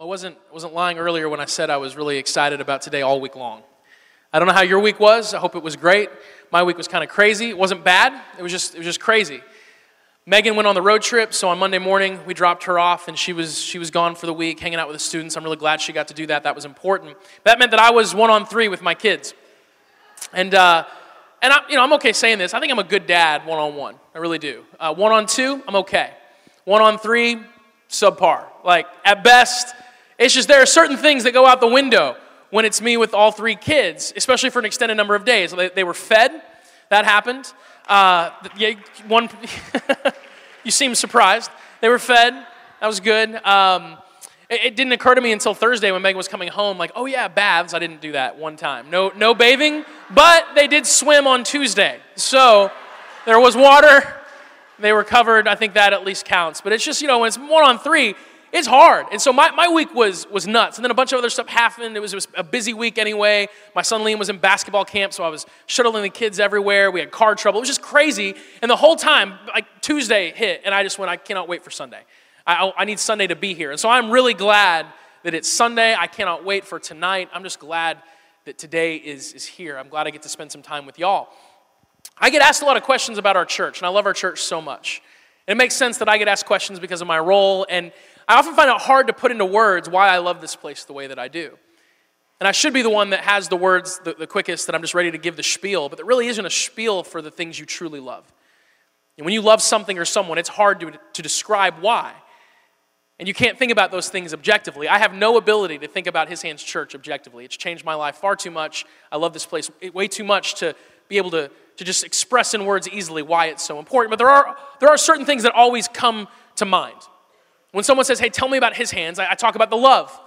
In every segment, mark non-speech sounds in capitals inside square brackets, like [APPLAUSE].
I wasn't, wasn't lying earlier when I said I was really excited about today all week long. I don't know how your week was. I hope it was great. My week was kind of crazy. It wasn't bad. It was just, it was just crazy. Megan went on the road trip, so on Monday morning we dropped her off, and she was she was gone for the week, hanging out with the students. I'm really glad she got to do that. That was important. That meant that I was one on three with my kids, and uh, and I, you know I'm okay saying this. I think I'm a good dad one on one. I really do. Uh, one on two, I'm okay. One on three, subpar. Like at best, it's just there are certain things that go out the window when it's me with all three kids, especially for an extended number of days. They, they were fed, that happened. Uh, yeah, one, [LAUGHS] you seem surprised. They were fed, that was good. Um, it, it, didn't occur to me until Thursday when Megan was coming home, like, oh yeah, baths. I didn't do that one time. No, no bathing, but they did swim on Tuesday. So there was water. They were covered. I think that at least counts. But it's just, you know, when it's one on three, it's hard. And so my, my week was, was nuts. And then a bunch of other stuff happened. It was, it was a busy week anyway. My son Liam was in basketball camp, so I was shuttling the kids everywhere. We had car trouble. It was just crazy. And the whole time, like Tuesday hit, and I just went, I cannot wait for Sunday. I, I need Sunday to be here. And so I'm really glad that it's Sunday. I cannot wait for tonight. I'm just glad that today is, is here. I'm glad I get to spend some time with y'all. I get asked a lot of questions about our church, and I love our church so much. And it makes sense that I get asked questions because of my role. And I often find it hard to put into words why I love this place the way that I do. And I should be the one that has the words the, the quickest, that I'm just ready to give the spiel, but there really isn't a spiel for the things you truly love. And when you love something or someone, it's hard to, to describe why. And you can't think about those things objectively. I have no ability to think about His Hands Church objectively. It's changed my life far too much. I love this place way too much to be able to, to just express in words easily why it's so important. But there are, there are certain things that always come to mind. When someone says, hey, tell me about his hands, I, I talk about the love.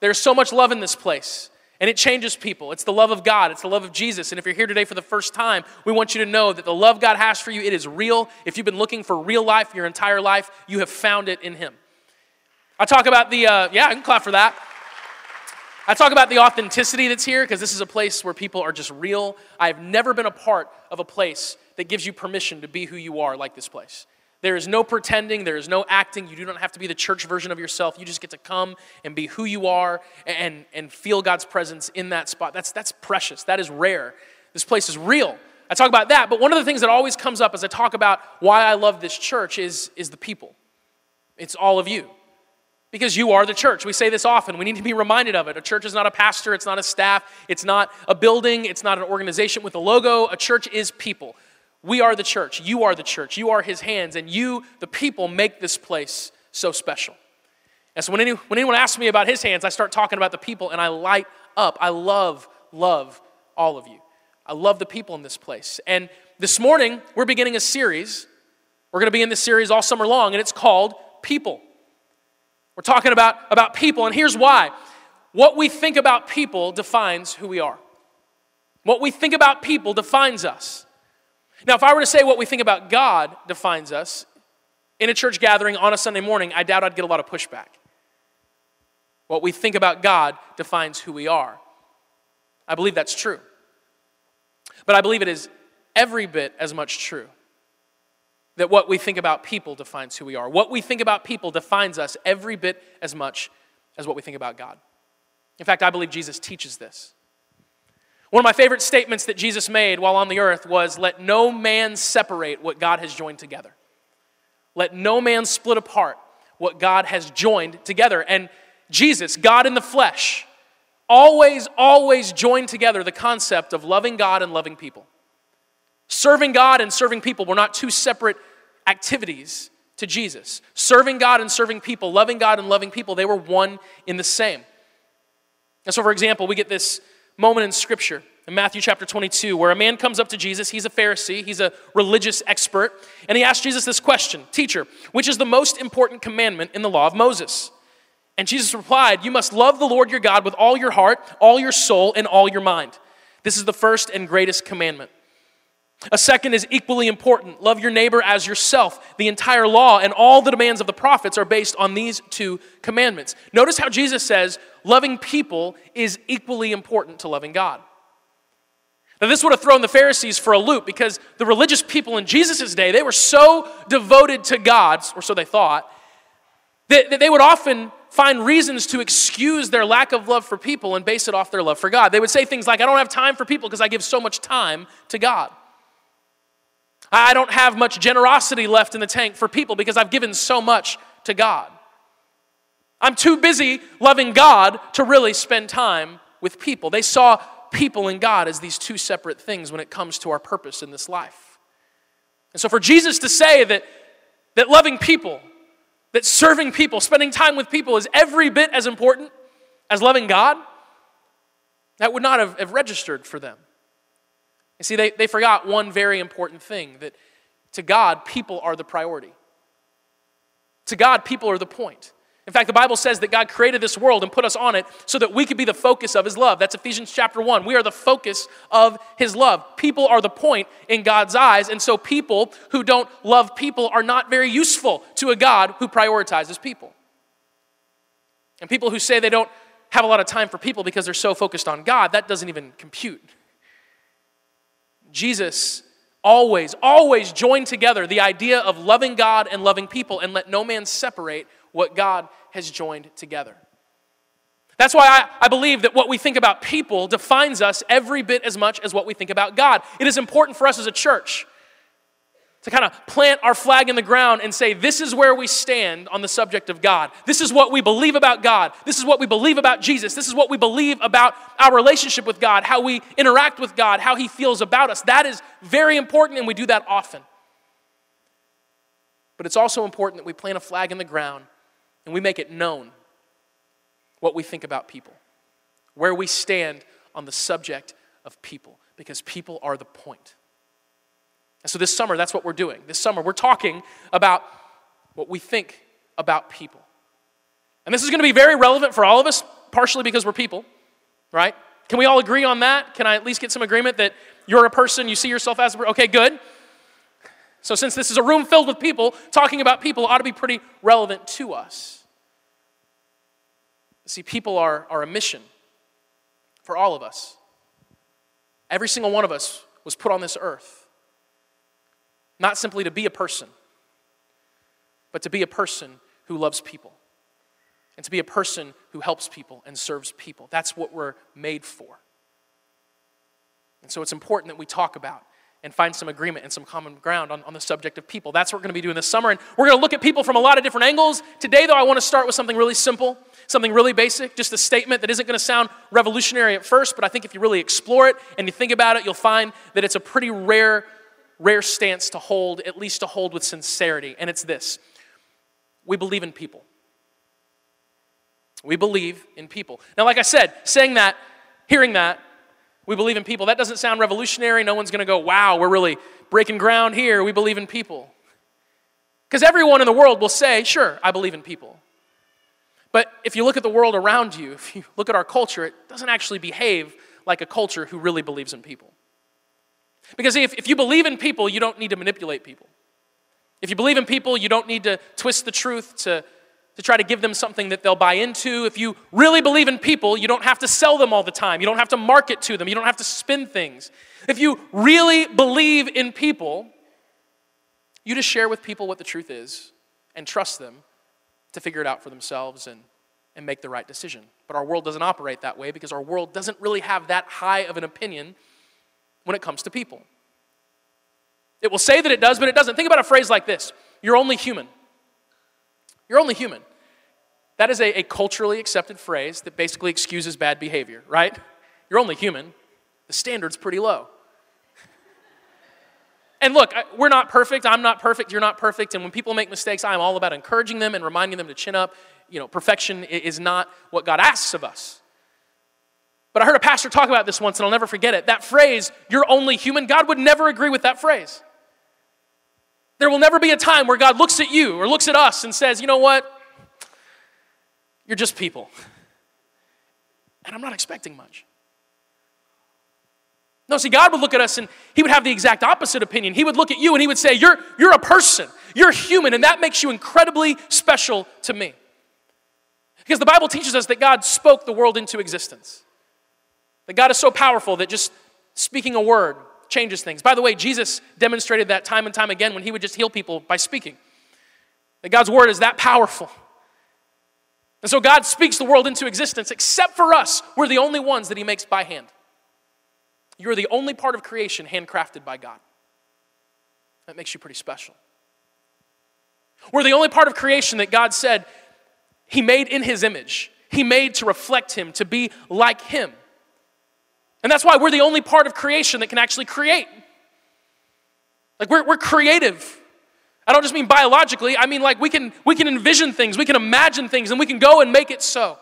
There's so much love in this place. And it changes people. It's the love of God. It's the love of Jesus. And if you're here today for the first time, we want you to know that the love God has for you, it is real. If you've been looking for real life your entire life, you have found it in Him. I talk about the, uh, yeah, I can clap for that. I talk about the authenticity that's here because this is a place where people are just real. I've never been a part of a place that gives you permission to be who you are like this place. There is no pretending, there is no acting. You do not have to be the church version of yourself. You just get to come and be who you are and, and feel God's presence in that spot. That's, that's precious, that is rare. This place is real. I talk about that, but one of the things that always comes up as I talk about why I love this church is, is the people. It's all of you. Because you are the church. We say this often. We need to be reminded of it. A church is not a pastor, it's not a staff, it's not a building, it's not an organization with a logo. A church is people. We are the church. You are the church. You are his hands. And you, the people, make this place so special. And so when, any, when anyone asks me about his hands, I start talking about the people and I light up. I love, love all of you. I love the people in this place. And this morning, we're beginning a series. We're going to be in this series all summer long, and it's called People. We're talking about, about people, and here's why. What we think about people defines who we are. What we think about people defines us. Now, if I were to say what we think about God defines us in a church gathering on a Sunday morning, I doubt I'd get a lot of pushback. What we think about God defines who we are. I believe that's true. But I believe it is every bit as much true that what we think about people defines who we are. What we think about people defines us every bit as much as what we think about God. In fact, I believe Jesus teaches this. One of my favorite statements that Jesus made while on the earth was, Let no man separate what God has joined together. Let no man split apart what God has joined together. And Jesus, God in the flesh, always, always joined together the concept of loving God and loving people. Serving God and serving people were not two separate activities to Jesus. Serving God and serving people, loving God and loving people, they were one in the same. And so, for example, we get this moment in Scripture in Matthew chapter 22 where a man comes up to Jesus. He's a Pharisee, he's a religious expert, and he asks Jesus this question Teacher, which is the most important commandment in the law of Moses? And Jesus replied, You must love the Lord your God with all your heart, all your soul, and all your mind. This is the first and greatest commandment. A second is equally important love your neighbor as yourself. The entire law and all the demands of the prophets are based on these two commandments. Notice how Jesus says loving people is equally important to loving God. Now, this would have thrown the Pharisees for a loop because the religious people in Jesus' day, they were so devoted to God, or so they thought, that, that they would often find reasons to excuse their lack of love for people and base it off their love for God. They would say things like, I don't have time for people because I give so much time to God. I don't have much generosity left in the tank for people because I've given so much to God. I'm too busy loving God to really spend time with people. They saw people and God as these two separate things when it comes to our purpose in this life. And so for Jesus to say that, that loving people, that serving people, spending time with people is every bit as important as loving God, that would not have, have registered for them. You see, they, they forgot one very important thing that to God, people are the priority. To God, people are the point. In fact, the Bible says that God created this world and put us on it so that we could be the focus of His love. That's Ephesians chapter 1. We are the focus of His love. People are the point in God's eyes, and so people who don't love people are not very useful to a God who prioritizes people. And people who say they don't have a lot of time for people because they're so focused on God, that doesn't even compute. Jesus always, always joined together the idea of loving God and loving people and let no man separate what God has joined together. That's why I, I, believe that what we think about people defines us every bit as much as what we think about God. It is important for us as a church to kind of plant our flag in the ground and say, this is where we stand on the subject of God. This is what we believe about God. This is what we believe about Jesus. This is what we believe about our relationship with God, how we interact with God, how He feels about us. That is very important, and we do that often. But it's also important that we plant a flag in the ground and we make it known what we think about people, where we stand on the subject of people, because people are the point. And so this summer, that's what we're doing. This summer, we're talking about what we think about people. And this is going to be very relevant for all of us, partially because we're people, right? Can we all agree on that? Can I at least get some agreement that you're a person, you see yourself as a? Okay, good. So, since this is a room filled with people, talking about people ought to be pretty relevant to us. See, people are, are a mission for all of us. Every single one of us was put on this earth not simply to be a person, but to be a person who loves people and to be a person who helps people and serves people. That's what we're made for. And so it's important that we talk about and find some agreement and some common ground on, on the subject of people. That's what we're going to be doing this summer. And we're going to look at people from a lot of different angles. Today, though, I want to start with something really simple, something really basic, just a statement that isn't going to sound revolutionary at first, but I think if you really explore it and you think about it, you'll find that it's a pretty rare rare stance to hold, at least to hold with sincerity, and it's this we believe in people. We believe in people. Now, like I said, saying that, hearing that, we believe in people, that doesn't sound revolutionary. No one's going to go, wow, we're really breaking ground here. We believe in people. Because everyone in the world will say, sure, I believe in people. But if you look at the world around you, [LAUGHS] if you look at our culture, it doesn't actually behave like a culture who really believes in people. Because if, if you believe in people, you don't need to manipulate people. If you believe in people, you don't need to twist the truth to, to try to give them something that they'll buy into. If you really believe in people, you don't have to sell them all the time. You don't have to market to them. You don't have to spin things. If you really believe in people, you just share with people what the truth is and trust them to figure it out for themselves and, and make the right decision. But our world doesn't operate that way because our world doesn't really have that high of an opinion when it comes to people. It will say that it does, but it doesn't. Think about a phrase like this You're only human. You're only human. That is a, a culturally accepted phrase that basically excuses bad behavior, right? You're only human. The standard's pretty low. And look, we're not perfect. I'm not perfect. You're not perfect. And when people make mistakes, I'm all about encouraging them and reminding them to chin up. You know, perfection is not what God asks of us. But I heard a pastor talk about this once, and I'll never forget it. That phrase, you're only human, God would never agree with that phrase. There will never be a time where God looks at you or looks at us and says, you know what? You're just people. And I'm not expecting much. No, see, God would look at us and He would have the exact opposite opinion. He would look at you and He would say, You're, you're a person, you're human, and that makes you incredibly special to me. Because the Bible teaches us that God spoke the world into existence. That God is so powerful that just speaking a word changes things. By the way, Jesus demonstrated that time and time again when he would just heal people by speaking. That God's word is that powerful. And so God speaks the world into existence, except for us. We're the only ones that He makes by hand. You're the only part of creation handcrafted by God. That makes you pretty special. We're the only part of creation that God said He made in His image. He made to reflect Him, to be like Him. And that's why we're the only part of creation that can actually create. Like we're, we're creative. I don't just mean biologically, I mean like we can, we can envision things, we can imagine things, and we can go and make it so.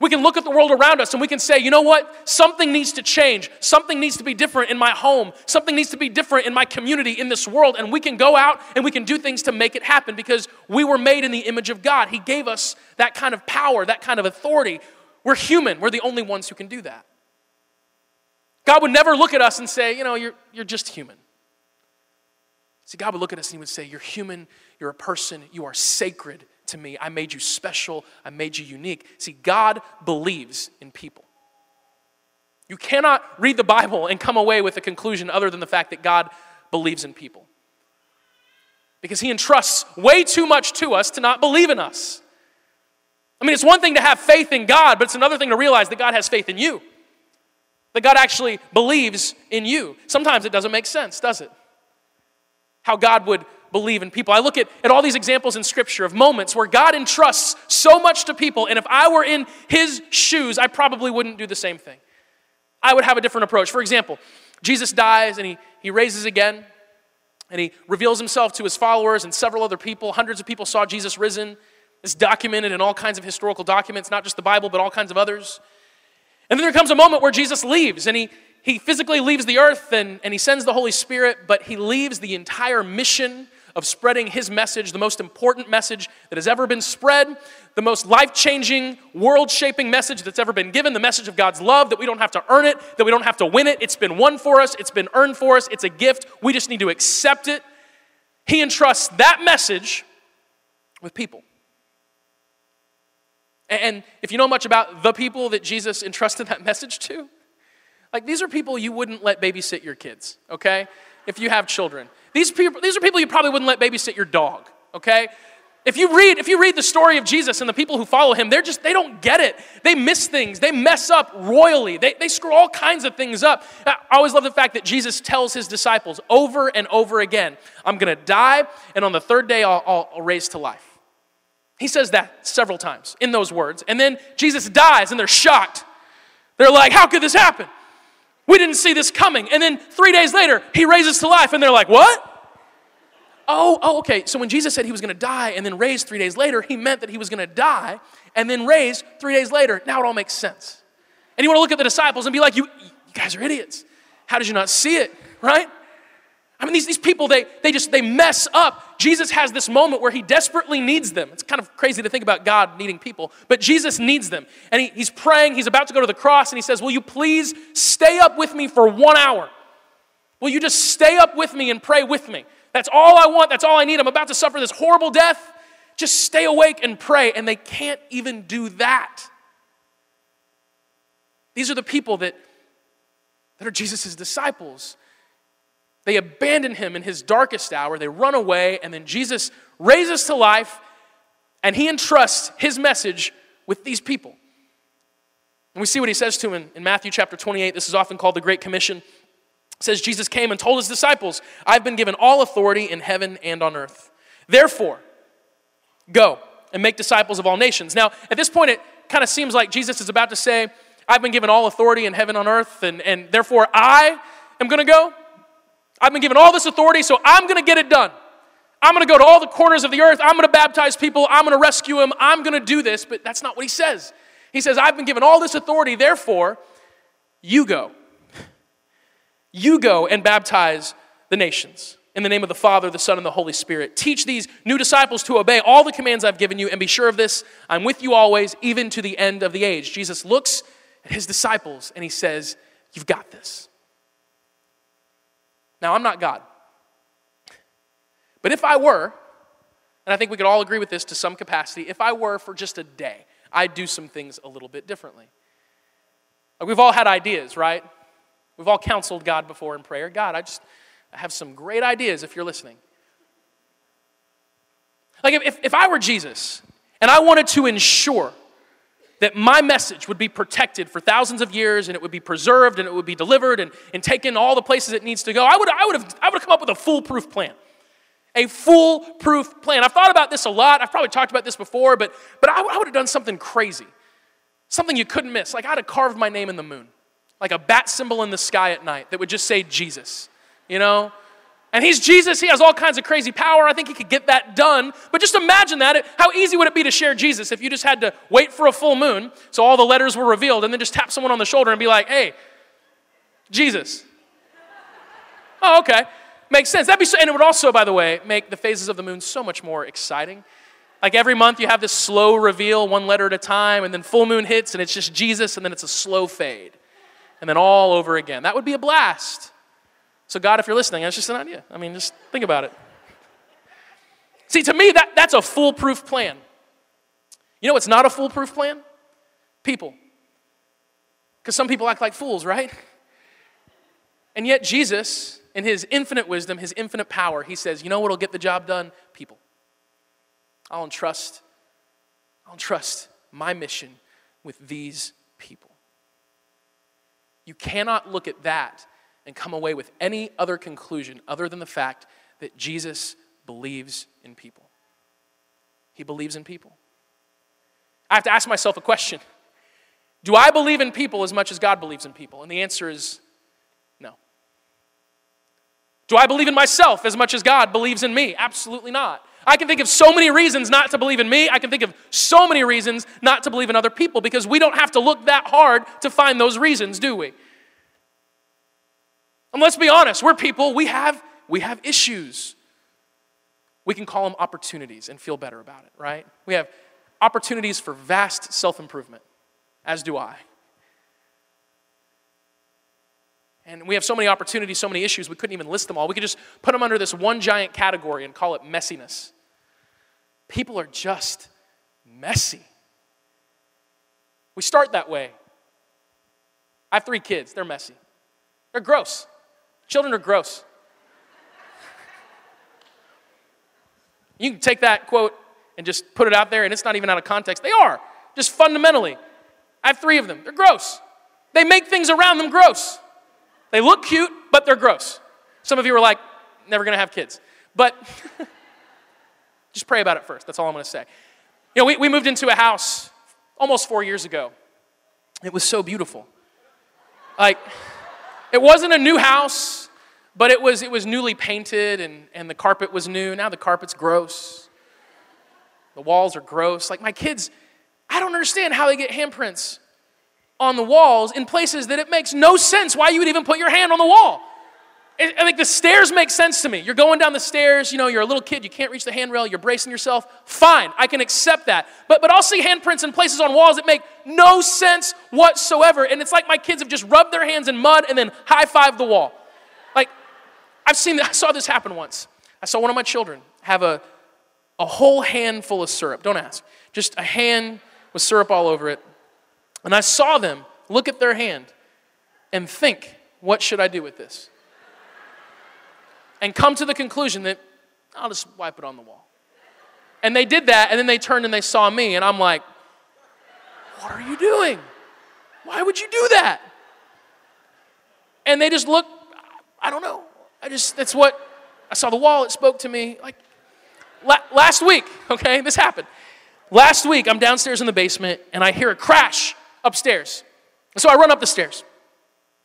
We can look at the world around us and we can say, you know what? Something needs to change. Something needs to be different in my home. Something needs to be different in my community, in this world. And we can go out and we can do things to make it happen because we were made in the image of God. He gave us that kind of power, that kind of authority. We're human. We're the only ones who can do that. God would never look at us and say, you know, you're, you're just human. See, God would look at us and He would say, You're human, you're a person, you are sacred to me. I made you special, I made you unique. See, God believes in people. You cannot read the Bible and come away with a conclusion other than the fact that God believes in people. Because He entrusts way too much to us to not believe in us. I mean, it's one thing to have faith in God, but it's another thing to realize that God has faith in you. That God actually believes in you. Sometimes it doesn't make sense, does it? How God would believe in people. I look at, at all these examples in Scripture of moments where God entrusts so much to people, and if I were in His shoes, I probably wouldn't do the same thing. I would have a different approach. For example, Jesus dies and he, he raises again, and he reveals himself to his followers and several other people. Hundreds of people saw Jesus risen. It's documented in all kinds of historical documents, not just the Bible, but all kinds of others. And then there comes a moment where Jesus leaves, and he, he physically leaves the earth and, and he sends the Holy Spirit, but he leaves the entire mission of spreading his message, the most important message that has ever been spread, the most life changing, world shaping message that's ever been given, the message of God's love that we don't have to earn it, that we don't have to win it. It's been won for us, it's been earned for us, it's a gift. We just need to accept it. He entrusts that message with people. And if you know much about the people that Jesus entrusted that [LAUGHS] message to, like these are people you wouldn't let babysit your kids, okay? If you have children. These, people, these are people you probably wouldn't let babysit your dog, okay? If you read, if you read the story of Jesus and the people who follow him, they're just, they don't get it. They miss things. They mess up royally. They, they screw all kinds of things up. I always love the fact that Jesus tells his disciples over and over again, I'm going to die, and on the third day I'll, I'll, I'll raise to life. He says that several times in those words. And then Jesus dies, and they're shocked. They're like, How could this happen? We didn't see this coming. And then three days later, he raises to life, and they're like, What? Oh, oh, okay. So when Jesus said he was going to die and then raise three days later, he meant that he was going to die and then raise three days later. Now it all makes sense. And you want to look at the disciples and be like, you, you guys are idiots. How did you not see it? Right? I mean, these, these people, they, they just, they mess up. Jesus has this moment where he desperately needs them. It's kind of crazy to think about God needing people, but Jesus needs them. And he, he's praying, he's about to go to the cross, and he says, Will you please stay up with me for one hour? Will you just stay up with me and pray with me? That's all I want. That's all I need. I'm about to suffer this horrible death. Just stay awake and pray. And they can't even do that. These are the people that, that are Jesus' disciples. They abandon him in his darkest hour. They run away, and then Jesus raises to life, and he entrusts his message with these people. And we see what he says to him in, in Matthew chapter 28. This is often called the Great Commission says Jesus came and told his disciples, I've been given all authority in heaven and on earth. Therefore, go and make disciples of all nations. Now, at this point, it kind of seems like Jesus is about to say, I've been given all authority in heaven and on earth, and, and therefore I am going to go. I've been given all this authority, so I'm going to get it done. I'm going to go to all the corners of the earth. I'm going to baptize people. I'm going to rescue them. I'm going to do this. But that's not what he says. He says, I've been given all this authority, therefore, you go. You go and baptize the nations. In the name of the Father, the Son, and the Holy Spirit. Teach these new disciples to obey all the commands I've given you, and be sure of this I'm with you always, even to the end of the age. Jesus looks at his disciples and he says, You've got this. Now, I'm not God. But if I were, and I think we could all agree with this to some capacity, if I were for just a day, I'd do some things a little bit differently. Like we've all had ideas, right? We've all counseled God before in prayer. God, I just I have some great ideas if you're listening. Like if, if I were Jesus And I wanted to ensure that my message would be protected for thousands of years and it would be preserved and it would be delivered and, and taken all the places it needs to go. I would, I, would have, I would have come up with a foolproof plan. A foolproof plan. I've thought about this a lot. I've probably talked about this before, but, but I, I would have done something crazy. Something you couldn't miss. Like I'd have carved my name in the moon, like a bat symbol in the sky at night that would just say Jesus, you know? And he's Jesus, he has all kinds of crazy power. I think he could get that done. But just imagine that. How easy would it be to share Jesus if you just had to wait for a full moon so all the letters were revealed and then just tap someone on the shoulder and be like, hey, Jesus. Oh, okay. Makes sense. That'd be so, and it would also, by the way, make the phases of the moon so much more exciting. Like every month, you have this slow reveal, one letter at a time, and then full moon hits, and it's just Jesus, and then it's a slow fade, and then all over again. That would be a blast. So, God, if you're listening, that's just an idea. I mean, just think about it. See, to me, that, that's a foolproof plan. You know what's not a foolproof plan? People. Because some people act like fools, right? And yet, Jesus, in his infinite wisdom, his infinite power, he says, you know what'll get the job done? People. I'll entrust, I'll entrust my mission with these people. You cannot look at that and come away with any other conclusion other than the fact that Jesus believes in people. He believes in people. I have to ask myself a question Do I believe in people as much as God believes in people? And the answer is no. Do I believe in myself as much as God believes in me? Absolutely not. I can think of so many reasons not to believe in me. I can think of so many reasons not to believe in other people because we don't have to look that hard to find those reasons, do we? And let's be honest, we're people, we have, we have issues. We can call them opportunities and feel better about it, right? We have opportunities for vast self improvement, as do I. And we have so many opportunities, so many issues, we couldn't even list them all. We could just put them under this one giant category and call it messiness. People are just messy. We start that way. I have three kids, they're messy, they're gross. Children are gross. You can take that quote and just put it out there, and it's not even out of context. They are, just fundamentally. I have three of them. They're gross. They make things around them gross. They look cute, but they're gross. Some of you are like, never gonna have kids. But [LAUGHS] just pray about it first. That's all I'm gonna say. You know, we, we moved into a house almost four years ago. It was so beautiful. Like, it wasn't a new house, but it was, it was newly painted and, and the carpet was new. Now the carpet's gross. The walls are gross. Like my kids, I don't understand how they get handprints on the walls in places that it makes no sense why you would even put your hand on the wall. I think the stairs make sense to me. You're going down the stairs, you know, you're a little kid, you can't reach the handrail, you're bracing yourself. Fine, I can accept that. But, but I'll see handprints in places on walls that make no sense whatsoever. And it's like my kids have just rubbed their hands in mud and then high five the wall. Like, I've seen, I saw this happen once. I saw one of my children have a, a whole handful of syrup. Don't ask. Just a hand with syrup all over it. And I saw them look at their hand and think, what should I do with this? And come to the conclusion that I'll just wipe it on the wall. And they did that, and then they turned and they saw me, and I'm like, What are you doing? Why would you do that? And they just looked, I don't know. I just, that's what, I saw the wall, it spoke to me. Like, la- last week, okay, this happened. Last week, I'm downstairs in the basement, and I hear a crash upstairs. So I run up the stairs.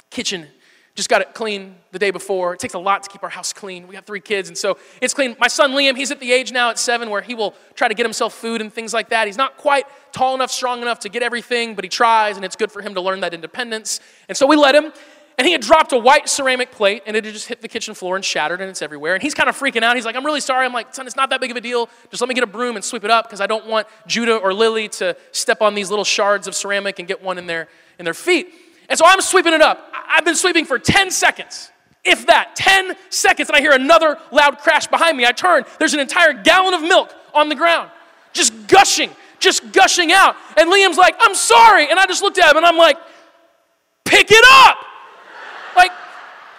Kitchen just got it clean the day before. It takes a lot to keep our house clean. We have three kids, and so it's clean. My son Liam, he's at the age now at seven where he will try to get himself food and things like that. He's not quite tall enough, strong enough to get everything, but he tries, and it's good for him to learn that independence. And so we let him. And he had dropped a white ceramic plate, and it had just hit the kitchen floor and shattered, and it's everywhere. And he's kind of freaking out. He's like, I'm really sorry. I'm like, son, it's not that big of a deal. Just let me get a broom and sweep it up because I don't want Judah or Lily to step on these little shards of ceramic and get one in their, in their feet. And so I'm sweeping it up. I've been sweeping for 10 seconds, if that, 10 seconds, and I hear another loud crash behind me. I turn, there's an entire gallon of milk on the ground, just gushing, just gushing out. And Liam's like, I'm sorry. And I just looked at him and I'm like, pick it up. Like,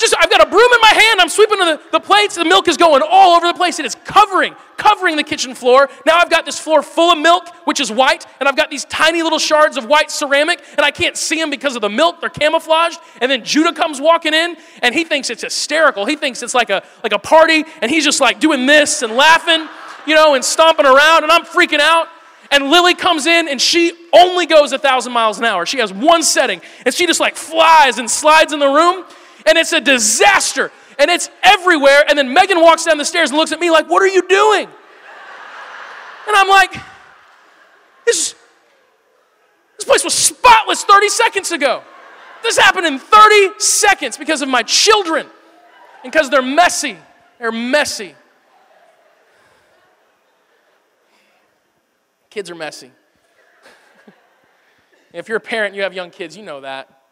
just, I've got a broom in my hand. I'm sweeping the, the plates. The milk is going all over the place. It is covering, covering the kitchen floor. Now I've got this floor full of milk, which is white, and I've got these tiny little shards of white ceramic, and I can't see them because of the milk. They're camouflaged. And then Judah comes walking in, and he thinks it's hysterical. He thinks it's like a, like a party, and he's just like doing this and laughing, you know, and stomping around, and I'm freaking out. And Lily comes in and she only goes a thousand miles an hour. She has one setting and she just like flies and slides in the room and it's a disaster and it's everywhere. And then Megan walks down the stairs and looks at me like, What are you doing? And I'm like, This, this place was spotless 30 seconds ago. This happened in 30 seconds because of my children and because they're messy. They're messy. Kids are messy. [LAUGHS] if you're a parent, you have young kids, you know that.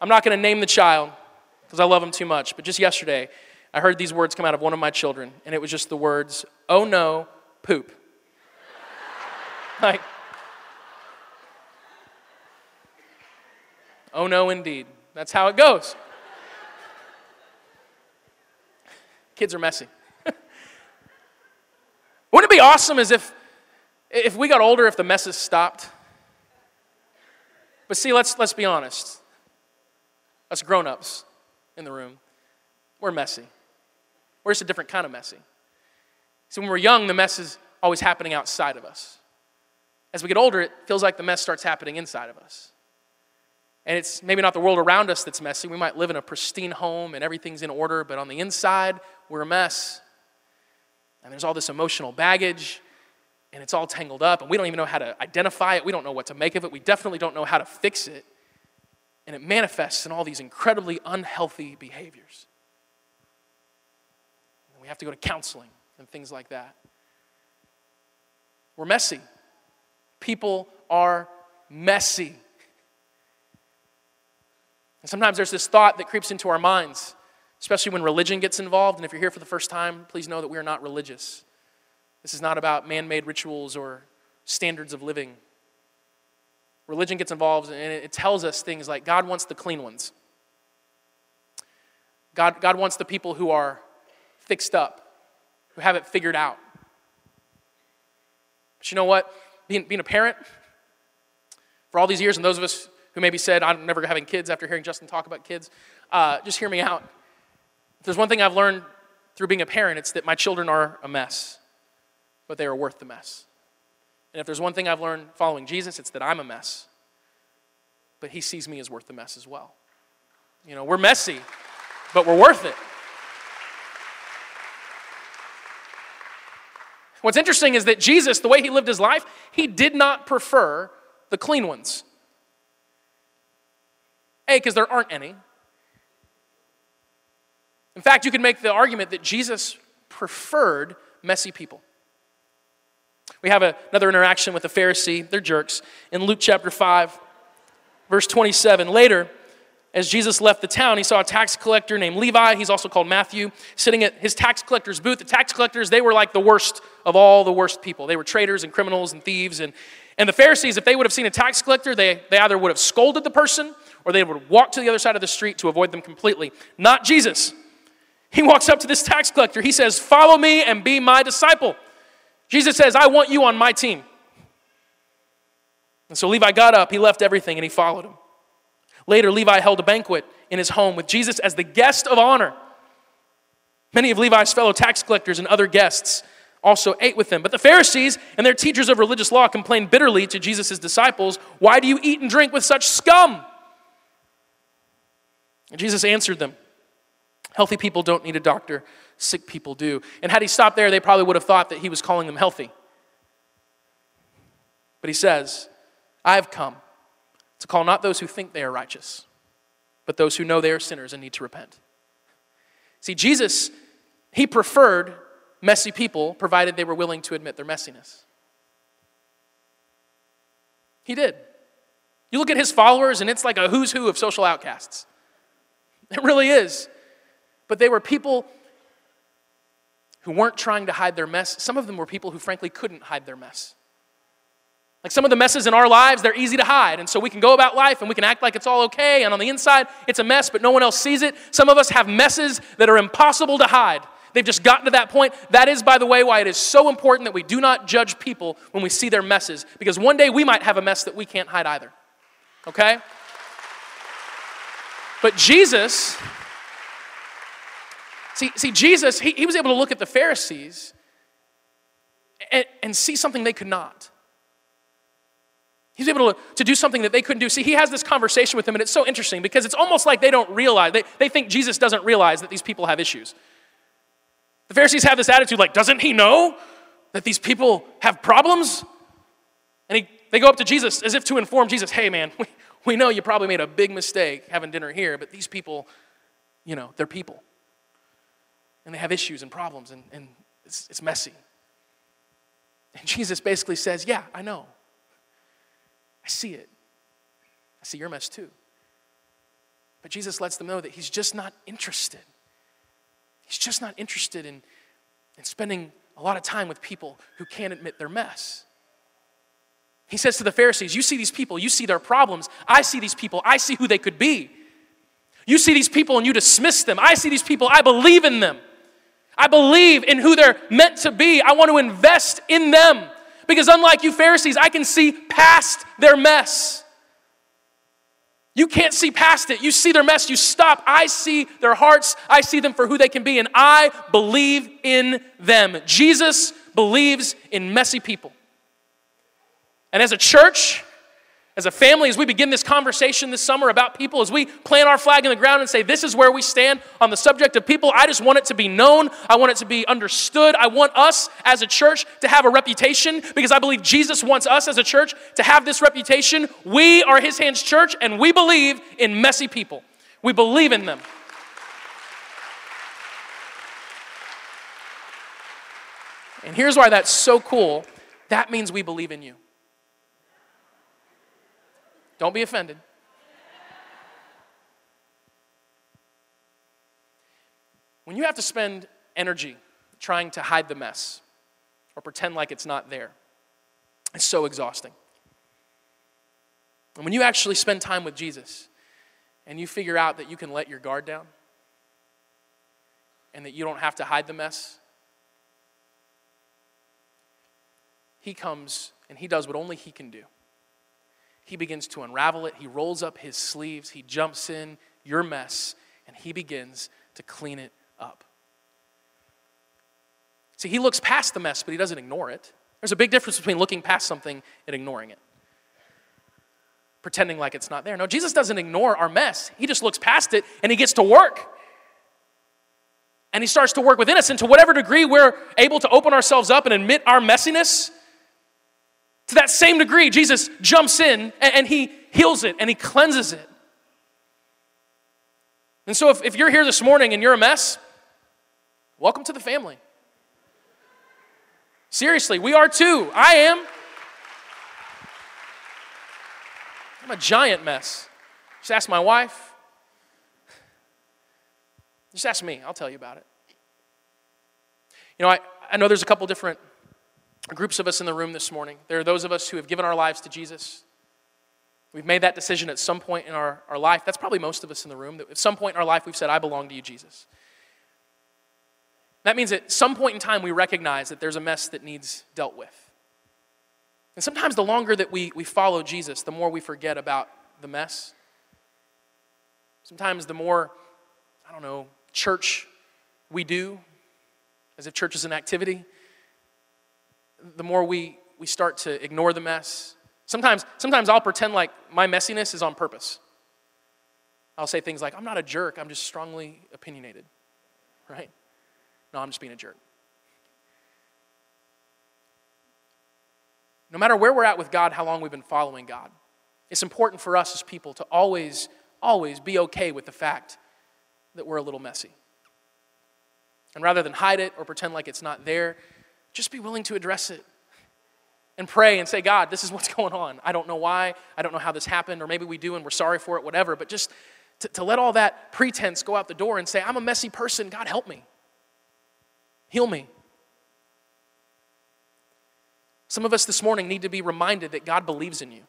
I'm not going to name the child because I love him too much, but just yesterday, I heard these words come out of one of my children, and it was just the words, oh no, poop. [LAUGHS] like, oh no, indeed. That's how it goes. Kids are messy. [LAUGHS] Wouldn't it be awesome as if if we got older, if the messes stopped. But see, let's, let's be honest. Us grown ups in the room, we're messy. We're just a different kind of messy. So when we're young, the mess is always happening outside of us. As we get older, it feels like the mess starts happening inside of us. And it's maybe not the world around us that's messy. We might live in a pristine home and everything's in order, but on the inside, we're a mess. And there's all this emotional baggage and it's all tangled up, and we don't even know how to identify it. We don't know what to make of it. We definitely don't know how to fix it. And it manifests in all these incredibly unhealthy behaviors. We have to go to counseling and things like that. We're messy. People are messy. And sometimes there's this thought that creeps into our minds, especially when religion gets involved. And if you're here for the first time, please know that we are not religious. This is not about man made rituals or standards of living. Religion gets involved and it tells us things like God wants the clean ones. God, God wants the people who are fixed up, who have it figured out. But you know what? Being, being a parent, for all these years, and those of us who maybe said, I'm never having kids after hearing Justin talk about kids, uh, just hear me out. If there's one thing I've learned through being a parent, it's that my children are a mess but they are worth the mess. And if there's one thing I've learned following Jesus, it's that I'm a mess, but he sees me as worth the mess as well. You know, we're messy, but we're worth it. What's interesting is that Jesus, the way he lived his life, he did not prefer the clean ones. A, because there aren't any. In fact, you could make the argument that Jesus preferred messy people. We have a, another interaction with the Pharisee. They're jerks. In Luke chapter 5, verse 27. Later, as Jesus left the town, he saw a tax collector named Levi. He's also called Matthew, sitting at his tax collector's booth. The tax collectors, they were like the worst of all the worst people. They were traitors and criminals and thieves. And, and the Pharisees, if they would have seen a tax collector, they, they either would have scolded the person or they would walk to the other side of the street to avoid them completely. Not Jesus. He walks up to this tax collector. He says, Follow me and be my disciple. Jesus says, I want you on my team. And so Levi got up, he left everything, and he followed him. Later, Levi held a banquet in his home with Jesus as the guest of honor. Many of Levi's fellow tax collectors and other guests also ate with him. But the Pharisees and their teachers of religious law complained bitterly to Jesus' disciples, Why do you eat and drink with such scum? And Jesus answered them, Healthy people don't need a doctor, sick people do. And had he stopped there, they probably would have thought that he was calling them healthy. But he says, I have come to call not those who think they are righteous, but those who know they are sinners and need to repent. See, Jesus, he preferred messy people provided they were willing to admit their messiness. He did. You look at his followers, and it's like a who's who of social outcasts. It really is. But they were people who weren't trying to hide their mess. Some of them were people who, frankly, couldn't hide their mess. Like some of the messes in our lives, they're easy to hide. And so we can go about life and we can act like it's all okay. And on the inside, it's a mess, but no one else sees it. Some of us have messes that are impossible to hide. They've just gotten to that point. That is, by the way, why it is so important that we do not judge people when we see their messes, because one day we might have a mess that we can't hide either. Okay? But Jesus, see, see Jesus, he, he was able to look at the Pharisees and, and see something they could not. He's able to, to do something that they couldn't do. See, he has this conversation with them, and it's so interesting because it's almost like they don't realize, they, they think Jesus doesn't realize that these people have issues. The Pharisees have this attitude like, doesn't he know that these people have problems? And he, they go up to Jesus as if to inform Jesus, hey, man, [LAUGHS] we, we know you probably made a big mistake having dinner here, but these people, you know, they're people. And they have issues and problems, and, and it's, it's messy. And Jesus basically says, yeah, I know. I see it. I see your mess too. But Jesus lets them know that he's just not interested. He's just not interested in, in spending a lot of time with people who can't admit their mess. He says to the Pharisees, You see these people, you see their problems. I see these people, I see who they could be. You see these people and you dismiss them. I see these people, I believe in them. I believe in who they're meant to be. I want to invest in them. Because unlike you Pharisees, I can see past their mess. You can't see past it. You see their mess, you stop. I see their hearts, I see them for who they can be, and I believe in them. Jesus believes in messy people. And as a church, as a family, as we begin this conversation this summer about people, as we plant our flag in the ground and say, This is where we stand on the subject of people, I just want it to be known. I want it to be understood. I want us as a church to have a reputation because I believe Jesus wants us as a church to have this reputation. We are His Hands Church, and we believe in messy people. We believe in them. And here's why that's so cool that means we believe in you. Don't be offended. When you have to spend energy trying to hide the mess or pretend like it's not there, it's so exhausting. And when you actually spend time with Jesus and you figure out that you can let your guard down and that you don't have to hide the mess, He comes and He does what only He can do. He begins to unravel it. He rolls up his sleeves. He jumps in your mess and he begins to clean it up. See, he looks past the mess, but he doesn't ignore it. There's a big difference between looking past something and ignoring it, pretending like it's not there. No, Jesus doesn't ignore our mess, he just looks past it and he gets to work. And he starts to work within us. And to whatever degree we're able to open ourselves up and admit our messiness, to that same degree, Jesus jumps in and, and he heals it and he cleanses it. And so, if, if you're here this morning and you're a mess, welcome to the family. Seriously, we are too. I am. I'm a giant mess. Just ask my wife. Just ask me. I'll tell you about it. You know, I, I know there's a couple different groups of us in the room this morning. There are those of us who have given our lives to Jesus. We've made that decision at some point in our, our life. That's probably most of us in the room. That at some point in our life, we've said, I belong to you, Jesus. That means at some point in time, we recognize that there's a mess that needs dealt with. And sometimes the longer that we, we follow Jesus, the more we forget about the mess. Sometimes the more, I don't know, church we do, as if church is an activity, the more we, we start to ignore the mess. Sometimes, sometimes I'll pretend like my messiness is on purpose. I'll say things like, I'm not a jerk, I'm just strongly opinionated, right? No, I'm just being a jerk. No matter where we're at with God, how long we've been following God, it's important for us as people to always, always be okay with the fact that we're a little messy. And rather than hide it or pretend like it's not there, just be willing to address it and pray and say, God, this is what's [LAUGHS] going on. I don't know why. I don't know how this happened, or maybe we do and we're sorry for it, whatever. But just to, to let all that pretense go out the door and say, I'm a messy person. God, help me. Heal me. Some of us this morning need to be reminded that God believes in you.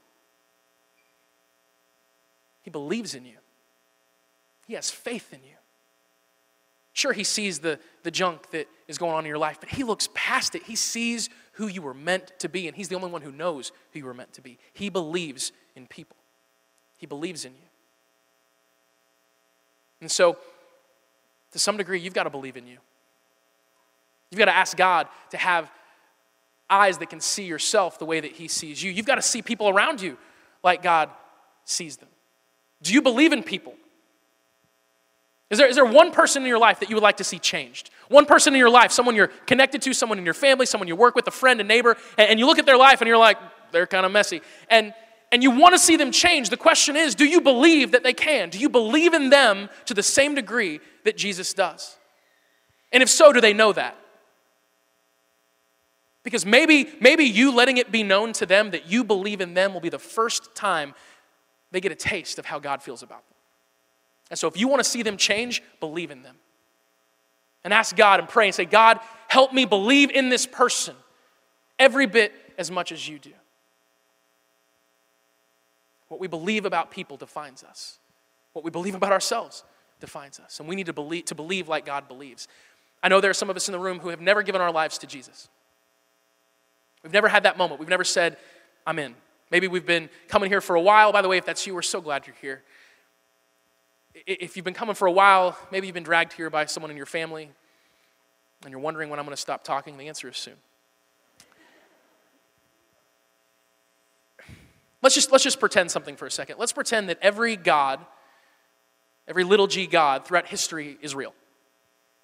He believes in you, He has faith in you. Sure, He sees the, the junk that is going on in your life, but He looks past it. He sees who you were meant to be, and He's the only one who knows who you were meant to be. He believes in people, He believes in you. And so, to some degree, you've got to believe in you. You've got to ask God to have eyes that can see yourself the way that He sees you. You've got to see people around you like God sees them. Do you believe in people? Is there, is there one person in your life that you would like to see changed? One person in your life, someone you're connected to, someone in your family, someone you work with, a friend, a neighbor, and, and you look at their life and you're like, they're kind of messy. And, and you want to see them change. The question is, do you believe that they can? Do you believe in them to the same degree that Jesus does? And if so, do they know that? Because maybe, maybe you letting it be known to them that you believe in them will be the first time they get a taste of how God feels about them. And so if you want to see them change, believe in them. And ask God and pray and say, God, help me believe in this person every bit as much as you do. What we believe about people defines us. What we believe about ourselves defines us. And we need to believe, to believe like God believes. I know there are some of us in the room who have never given our lives to Jesus. We've never had that moment. We've never said, I'm in. Maybe we've been coming here for a while. By the way, if that's you, we're so glad you're here. If you've been coming for a while, maybe you've been dragged here by someone in your family, and you're wondering when I'm going to stop talking, the answer is soon. Let's just, let's just pretend something for a second. Let's pretend that every God, every little g God throughout history is real.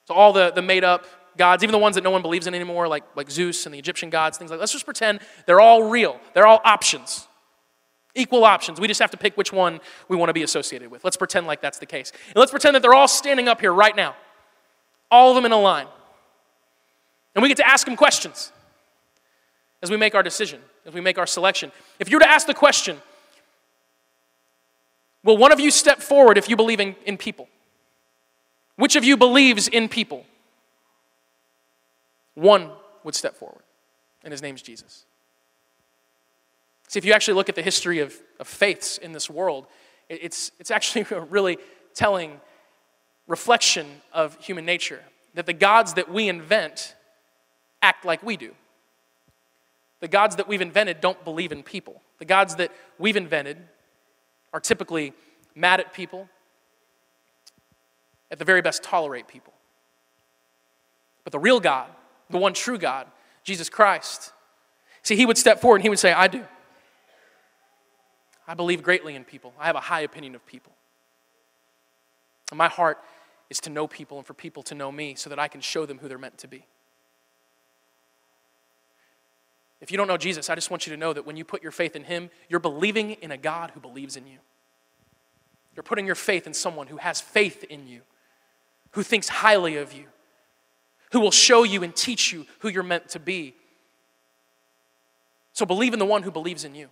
So all the, the made up gods, even the ones that no one believes in anymore, like, like Zeus and the Egyptian gods, things like that. Let's just pretend they're all real. They're all options. Equal options. We just have to pick which one we want to be associated with. Let's pretend like that's the case. And let's pretend that they're all standing up here right now. All of them in a line. And we get to ask them questions as we make our decision, as we make our selection. If you were to ask the question, will one of you step forward if you believe in, in people? Which of you believes in people? one would step forward, and his name's Jesus. See, if you actually look at the history of, of faiths in this world, it's, it's actually [LAUGHS] a really telling reflection of human nature that the gods that we invent act like we do. The gods that we've invented don't believe in people. The gods that we've invented are typically mad at people, at the very best, tolerate people. But the real God, the one true God, Jesus Christ. See, he would step forward and he would say, I do. I believe greatly in people. I have a high opinion of people. And my heart is to know people and for people to know me so that I can show them who they're meant to be. If you don't know Jesus, I just want you to know that when you put your faith in him, you're believing in a God who believes in you. You're putting your faith in someone who has faith in you, who thinks highly of you, who will show you and teach you who you're meant to be. So believe in the one who believes in you.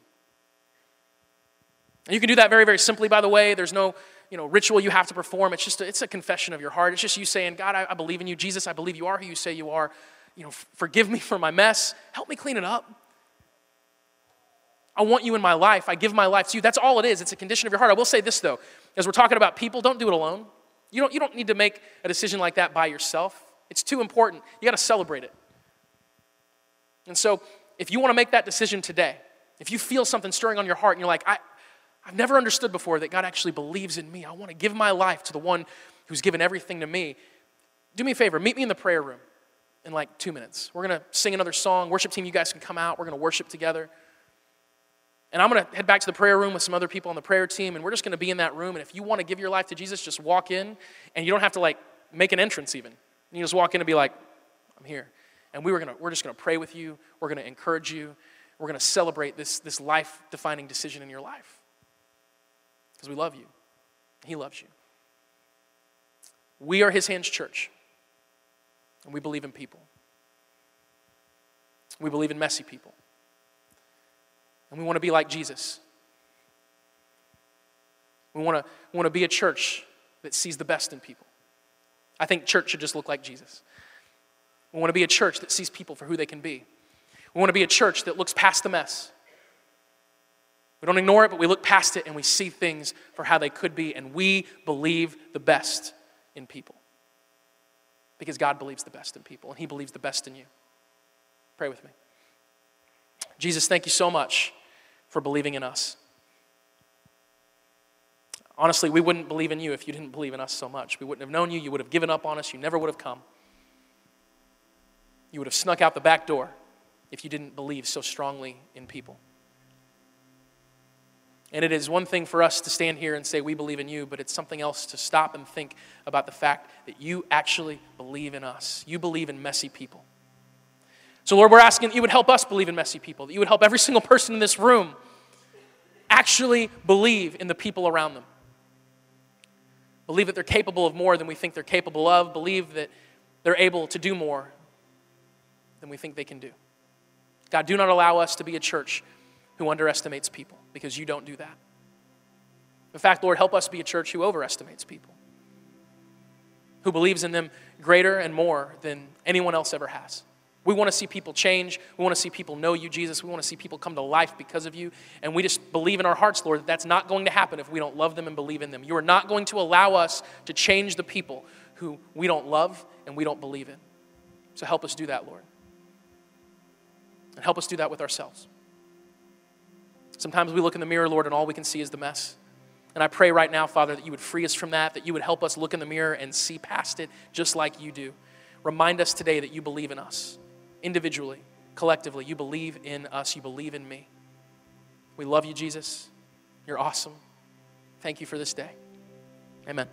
And you can do that very, very simply, by the way. There's no you know, ritual you have to perform. It's just a, it's a confession of your heart. It's just you saying, God, I, I believe in you. Jesus, I believe you are who you say you are. You know, f- forgive me for my mess. Help me clean it up. I want you in my life. I give my life to you. That's all it is. It's a condition of your heart. I will say this, though. As we're talking about people, don't do it alone. You don't, you don't need to make a decision like that by yourself. It's too important. You got to celebrate it. And so, if you want to make that decision today, if you feel something stirring on your heart and you're like, I, I've never understood before that God actually believes in me, I want to give my life to the one who's given everything to me, do me a favor, meet me in the prayer room in like two minutes. We're going to sing another song. Worship team, you guys can come out. We're going to worship together. And I'm going to head back to the prayer room with some other people on the prayer team, and we're just going to be in that room. And if you want to give your life to Jesus, just walk in, and you don't have to like make an entrance even. You just walk in and be like, I'm here. And we were gonna, we're just going to pray with you. We're going to encourage you. We're going to celebrate this, this life defining decision in your life. Because we love you. He loves you. We are His Hands Church. And we believe in people. We believe in messy people. And we want to be like Jesus. We want to, we want to be a church that sees the best in people. I think church should just look like Jesus. We want to be a church that sees people for who they can be. We want to be a church that looks past the mess. We don't ignore it, but we look past it and we see things for how they could be, and we believe the best in people. Because God believes the best in people, and He believes the best in you. Pray with me. Jesus, thank you so much for believing in us. Honestly, we wouldn't believe in you if you didn't believe in us so much. We wouldn't have known you. You would have given up on us. You never would have come. You would have snuck out the back door if you didn't believe so strongly in people. And it is one thing for us to stand here and say, We believe in you, but it's something else to stop and think about the fact that you actually believe in us. You believe in messy people. So, Lord, we're asking that you would help us believe in messy people, that you would help every single person in this room actually believe in the people around them. Believe that they're capable of more than we think they're capable of. Believe that they're able to do more than we think they can do. God, do not allow us to be a church who underestimates people because you don't do that. In fact, Lord, help us be a church who overestimates people, who believes in them greater and more than anyone else ever has. We want to see people change. We want to see people know you, Jesus. We want to see people come to life because of you. And we just believe in our hearts, Lord, that that's not going to happen if we don't love them and believe in them. You are not going to allow us to change the people who we don't love and we don't believe in. So help us do that, Lord. And help us do that with ourselves. Sometimes we look in the mirror, Lord, and all we can see is the mess. And I pray right now, Father, that you would free us from that, that you would help us look in the mirror and see past it just like you do. Remind us today that you believe in us individually, collectively. You believe in us, you believe in me. We love you, Jesus. You're awesome. Thank you for this day. Amen.